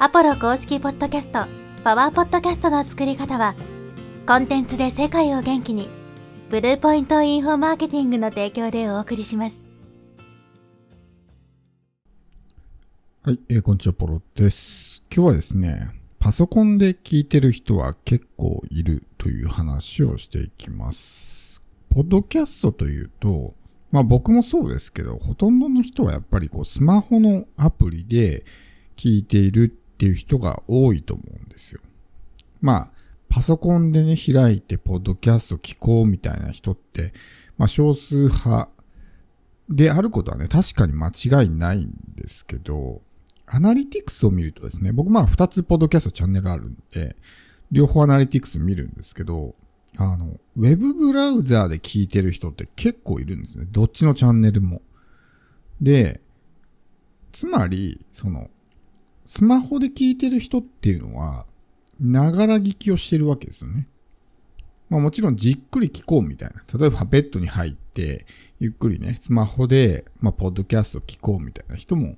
アポロ公式ポッドキャスト、パワーポッドキャストの作り方は、コンテンツで世界を元気に、ブルーポイントインフォマーケティングの提供でお送りします。はい、えーこんにちは、ポロです。今日はですね、パソコンで聞いてる人は結構いるという話をしていきます。ポッドキャストというと、まあ僕もそうですけど、ほとんどの人はやっぱりこうスマホのアプリで聞いているっていう人が多いと思うんですよ。まあ、パソコンでね、開いてポッドキャスト聞こうみたいな人って、まあ少数派であることはね、確かに間違いないんですけど、アナリティクスを見るとですね、僕まあ2つポッドキャストチャンネルあるんで、両方アナリティクス見るんですけど、あの、ウェブブラウザーで聞いてる人って結構いるんですね。どっちのチャンネルも。で、つまり、その、スマホで聞いてる人っていうのは、ながら聞きをしてるわけですよね。まあもちろんじっくり聞こうみたいな。例えばベッドに入って、ゆっくりね、スマホで、まあ、ポッドキャスト聞こうみたいな人も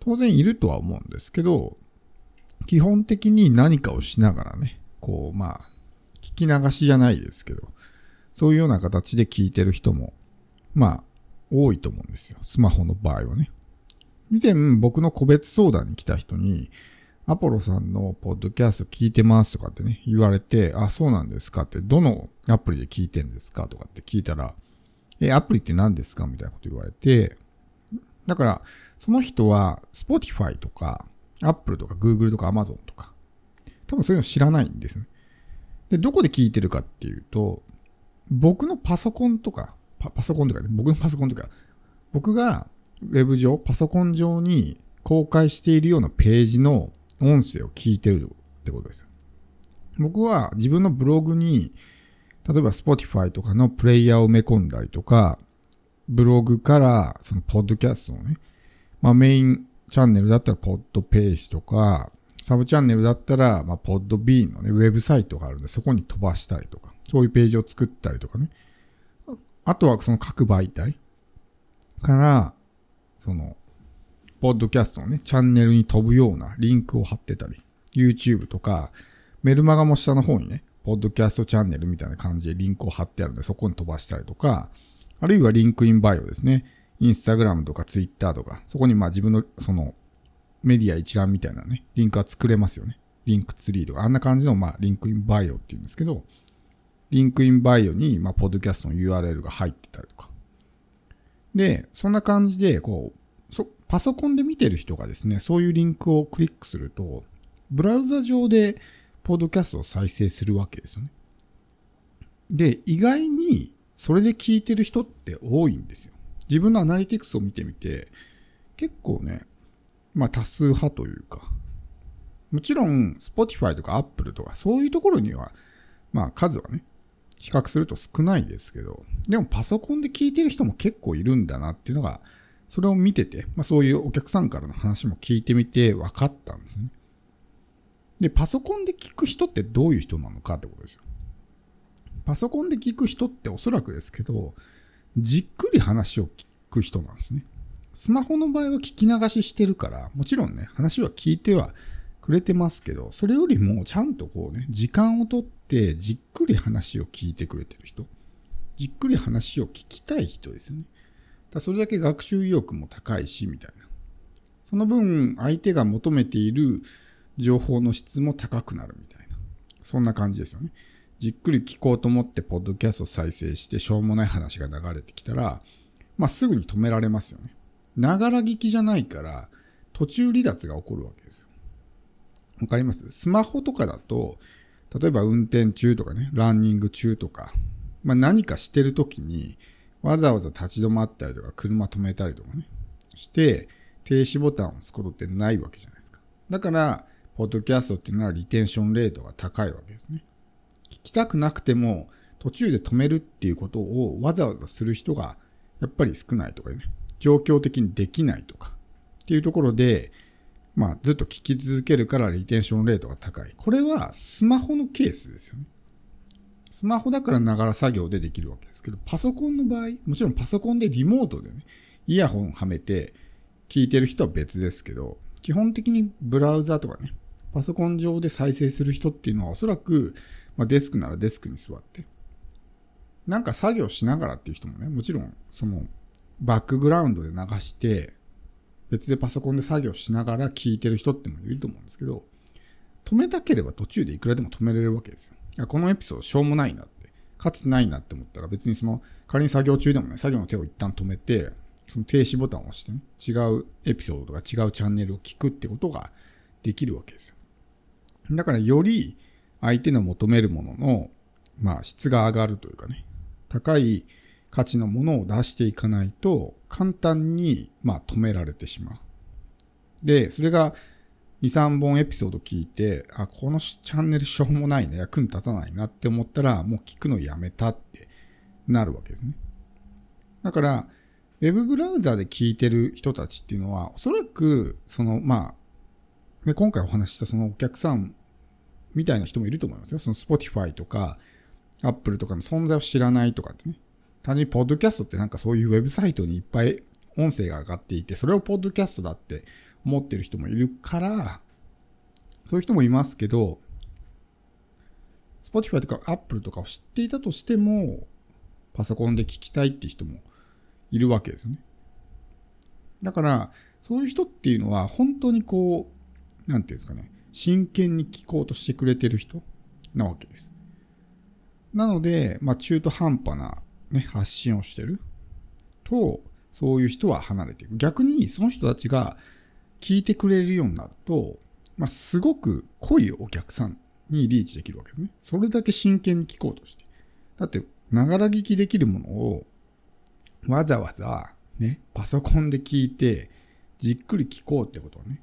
当然いるとは思うんですけど、基本的に何かをしながらね、こう、まあ、聞き流しじゃないですけど、そういうような形で聞いてる人も、まあ、多いと思うんですよ。スマホの場合はね。以前僕の個別相談に来た人に、アポロさんのポッドキャスト聞いてますとかってね、言われて、あ、そうなんですかって、どのアプリで聞いてんですかとかって聞いたら、え、アプリって何ですかみたいなこと言われて、だから、その人は、Spotify とか、Apple とか Google とか Amazon とか、多分そういうの知らないんですね。で、どこで聞いてるかっていうと、僕のパソコンとか、パパソコンとかね、僕のパソコンとか、僕がウェブ上、パソコン上に公開しているようなページの音声を聞いてるってことです。僕は自分のブログに、例えば Spotify とかのプレイヤーを埋め込んだりとか、ブログからそのポッドキャストをね、まあメインチャンネルだったらポッドページとか、サブチャンネルだったら、まあ、ポッドビーンのね、ウェブサイトがあるんで、そこに飛ばしたりとか、そういうページを作ったりとかね。あとはその各媒体から、その、ポッドキャストのね、チャンネルに飛ぶようなリンクを貼ってたり、YouTube とか、メルマガも下の方にね、ポッドキャストチャンネルみたいな感じでリンクを貼ってあるんで、そこに飛ばしたりとか、あるいは link in bio ですね。インスタグラムとかツイッターとか、そこにまあ自分のそのメディア一覧みたいなね、リンクは作れますよね。 Linktree とか、あんな感じのまあ link in bio って言うんですけど、 link in bio にまあポッドキャストの URL が入ってたりとか。で、そんな感じで、こう、パソコンで見てる人がですね、そういうリンクをクリックすると、ブラウザ上でポッドキャストを再生するわけですよね。で、意外にそれで聞いてる人って多いんですよ。自分のアナリティクスを見てみて、結構ね、まあ多数派というか、もちろん Spotify とか Apple とかそういうところには、まあ数はね、比較すると少ないですけど、でもパソコンで聞いてる人も結構いるんだなっていうのが、それを見てて、まあそういうお客さんからの話も聞いてみて分かったんですね。で、パソコンで聞く人ってどういう人なのかってことですよ。パソコンで聞く人っておそらくですけど、じっくり話を聞く人なんですね。スマホの場合は聞き流ししてるから、もちろんね、話は聞いてはくれてますけど、それよりもちゃんとこうね、時間をとってじっくり話を聞いてくれてる人。じっくり話を聞きたい人ですよね。だそれだけ学習意欲も高いし、みたいな。その分、相手が求めている情報の質も高くなるみたいな。そんな感じですよね。じっくり聞こうと思って、ポッドキャスト再生して、しょうもない話が流れてきたら、まあ、すぐに止められますよね。ながら聞きじゃないから、途中離脱が起こるわけですよ。わかります？スマホとかだと、例えば運転中とかね、ランニング中とか、まあ、何かしてるときに、わざわざ立ち止まったりとか、車止めたりとかね、して、停止ボタンを押すことってないわけじゃないですか。だから、ポッドキャストっていうのはリテンションレートが高いわけですね。聞きたくなくても途中で止めるっていうことをわざわざする人がやっぱり少ないとかね、状況的にできないとかっていうところで、まあずっと聞き続けるからリテンションレートが高い。これはスマホのケースですよね。スマホだからながら作業でできるわけですけど、パソコンの場合、もちろんパソコンでリモートでね、イヤホンはめて聞いてる人は別ですけど、基本的にブラウザとかね、パソコン上で再生する人っていうのはおそらく、まあ、デスクならデスクに座って、なんか作業しながらっていう人もね、もちろんそのバックグラウンドで流して、別でパソコンで作業しながら聞いてる人ってもいると思うんですけど、止めたければ途中でいくらでも止めれるわけですよ。このエピソードしょうもないなって、価値ないなって思ったら別にその仮に作業中でもね、作業の手を一旦止めて、その停止ボタンを押してね、違うエピソードとか違うチャンネルを聞くってことができるわけですよ。だからより相手の求めるものの、まあ質が上がるというかね、高い価値のものを出していかないと簡単にまあ止められてしまう。で、それが2、3本エピソード聞いて、あ、このチャンネルしょうもないな、役に立たないなって思ったら、もう聞くのやめたってなるわけですね。だから、ウェブブラウザで聞いてる人たちっていうのは、おそらく、その、まあ、で今回お話したそのお客さんみたいな人もいると思いますよ。その Spotify とか Apple とかの存在を知らないとかってね。単純にポッドキャストってなんかそういうウェブサイトにいっぱい音声が上がっていて、それをポッドキャストだって思ってる人もいるから、そういう人もいますけど、Spotify とか Apple とかを知っていたとしても、パソコンで聞きたいって人もいるわけですよね。だから、そういう人っていうのは、本当にこう、なんていうんですかね、真剣に聞こうとしてくれてる人なわけです。なので、まあ、中途半端な、ね、発信をしてると、そういう人は離れていく。逆に、その人たちが聞いてくれるようになると、まあ、すごく濃いお客さんにリーチできるわけですね。それだけ真剣に聞こうとして。だって、ながら聞きできるものをわざわざね、パソコンで聞いて、じっくり聞こうってことはね、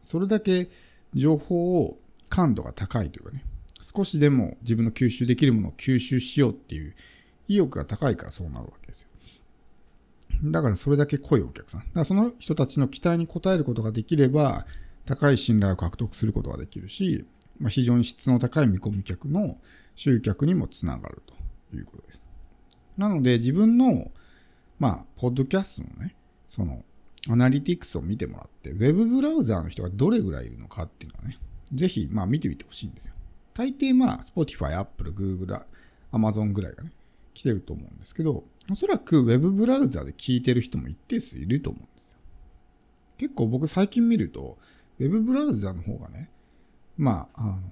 それだけ情報を感度が高いというかね、少しでも自分の吸収できるものを吸収しようっていう意欲が高いからそうなるわけですよ。だからそれだけ濃いお客さん。だからその人たちの期待に応えることができれば、高い信頼を獲得することができるし、まあ、非常に質の高い見込み客の集客にもつながるということです。なので自分のまあ、ポッドキャストのね、その、アナリティクスを見てもらって、ウェブブラウザーの人がどれぐらいいるのかっていうのはね、ぜひ、まあ見てみてほしいんですよ。大抵まあ、Spotify、Apple、Google、Amazon ぐらいがね、来てると思うんですけど、おそらくウェブブラウザで聞いてる人も一定数いると思うんですよ。結構僕最近見ると、ウェブブラウザの方がね、まあ、あの、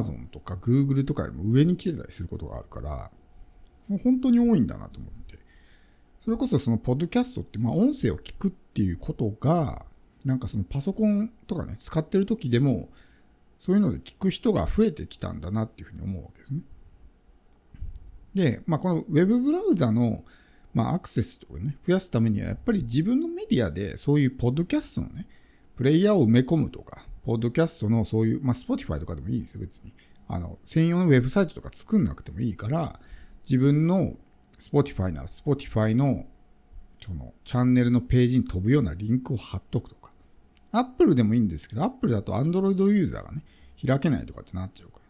Amazon とか Google とかよりも上に来てたりすることがあるから、もう本当に多いんだなと思って。それこそそのポッドキャストって、まあ音声を聞くっていうことが、なんかそのパソコンとかね、使ってる時でも、そういうので聞く人が増えてきたんだなっていうふうに思うわけですね。で、まあこの Web ブラウザの、まあ、アクセスとかね、増やすためには、やっぱり自分のメディアでそういうポッドキャストのね、プレイヤーを埋め込むとか、ポッドキャストのそういう、まあ、Spotify とかでもいいですよ、別に。あの、専用のウェブサイトとか作んなくてもいいから、自分の Spotify なら Spotify のそのチャンネルのページに飛ぶようなリンクを貼っとくとか。Apple でもいいんですけど、Apple だと Android ユーザーがね、開けないとかってなっちゃうから。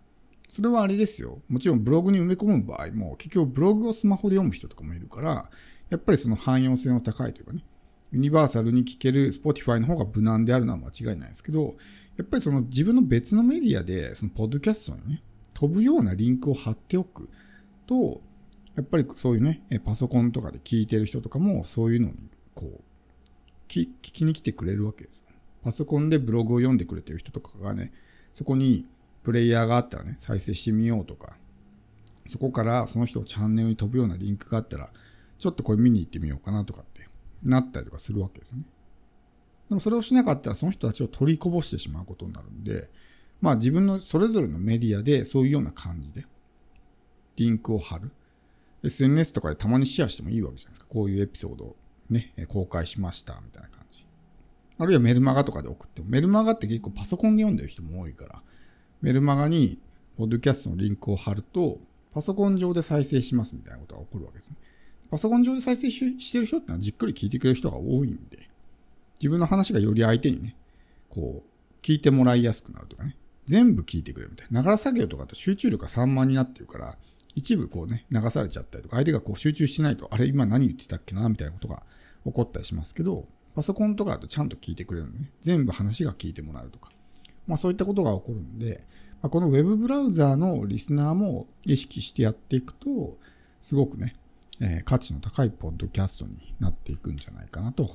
それはあれですよ。もちろんブログに埋め込む場合も、結局ブログをスマホで読む人とかもいるから、やっぱりその汎用性の高いというかね、ユニバーサルに聞ける Spotify の方が無難であるのは間違いないですけど、やっぱりその自分の別のメディアで、そのポッドキャストにね、飛ぶようなリンクを貼っておくと、やっぱりそういうね、パソコンとかで聞いてる人とかもそういうのにこう聞きに来てくれるわけです。パソコンでブログを読んでくれてる人とかがね、そこにプレイヤーがあったらね、再生してみようとか、そこからその人のチャンネルに飛ぶようなリンクがあったら、ちょっとこれ見に行ってみようかなとかってなったりとかするわけですよね。でもそれをしなかったらその人たちを取りこぼしてしまうことになるんで、まあ自分のそれぞれのメディアでそういうような感じでリンクを貼る。SNS とかでたまにシェアしてもいいわけじゃないですか。こういうエピソードをね、公開しました、みたいな感じ。あるいはメルマガとかで送っても、メルマガって結構パソコンで読んでる人も多いから、メルマガに、ポッドキャストのリンクを貼ると、パソコン上で再生しますみたいなことが起こるわけですね。パソコン上で再生してる人ってのはじっくり聞いてくれる人が多いんで、自分の話がより相手にね、こう、聞いてもらいやすくなるとかね、全部聞いてくれるみたいな。ながら作業とかだと集中力が散漫になってるから、一部こうね、流されちゃったりとか、相手がこう集中しないと、あれ今何言ってたっけなみたいなことが起こったりしますけど、パソコンとかだとちゃんと聞いてくれるのね。全部話が聞いてもらうとか。まあそういったことが起こるんで、まあ、この Web ブラウザーのリスナーも意識してやっていくと、すごくね、えー価値の高いポッドキャストになっていくんじゃないかなと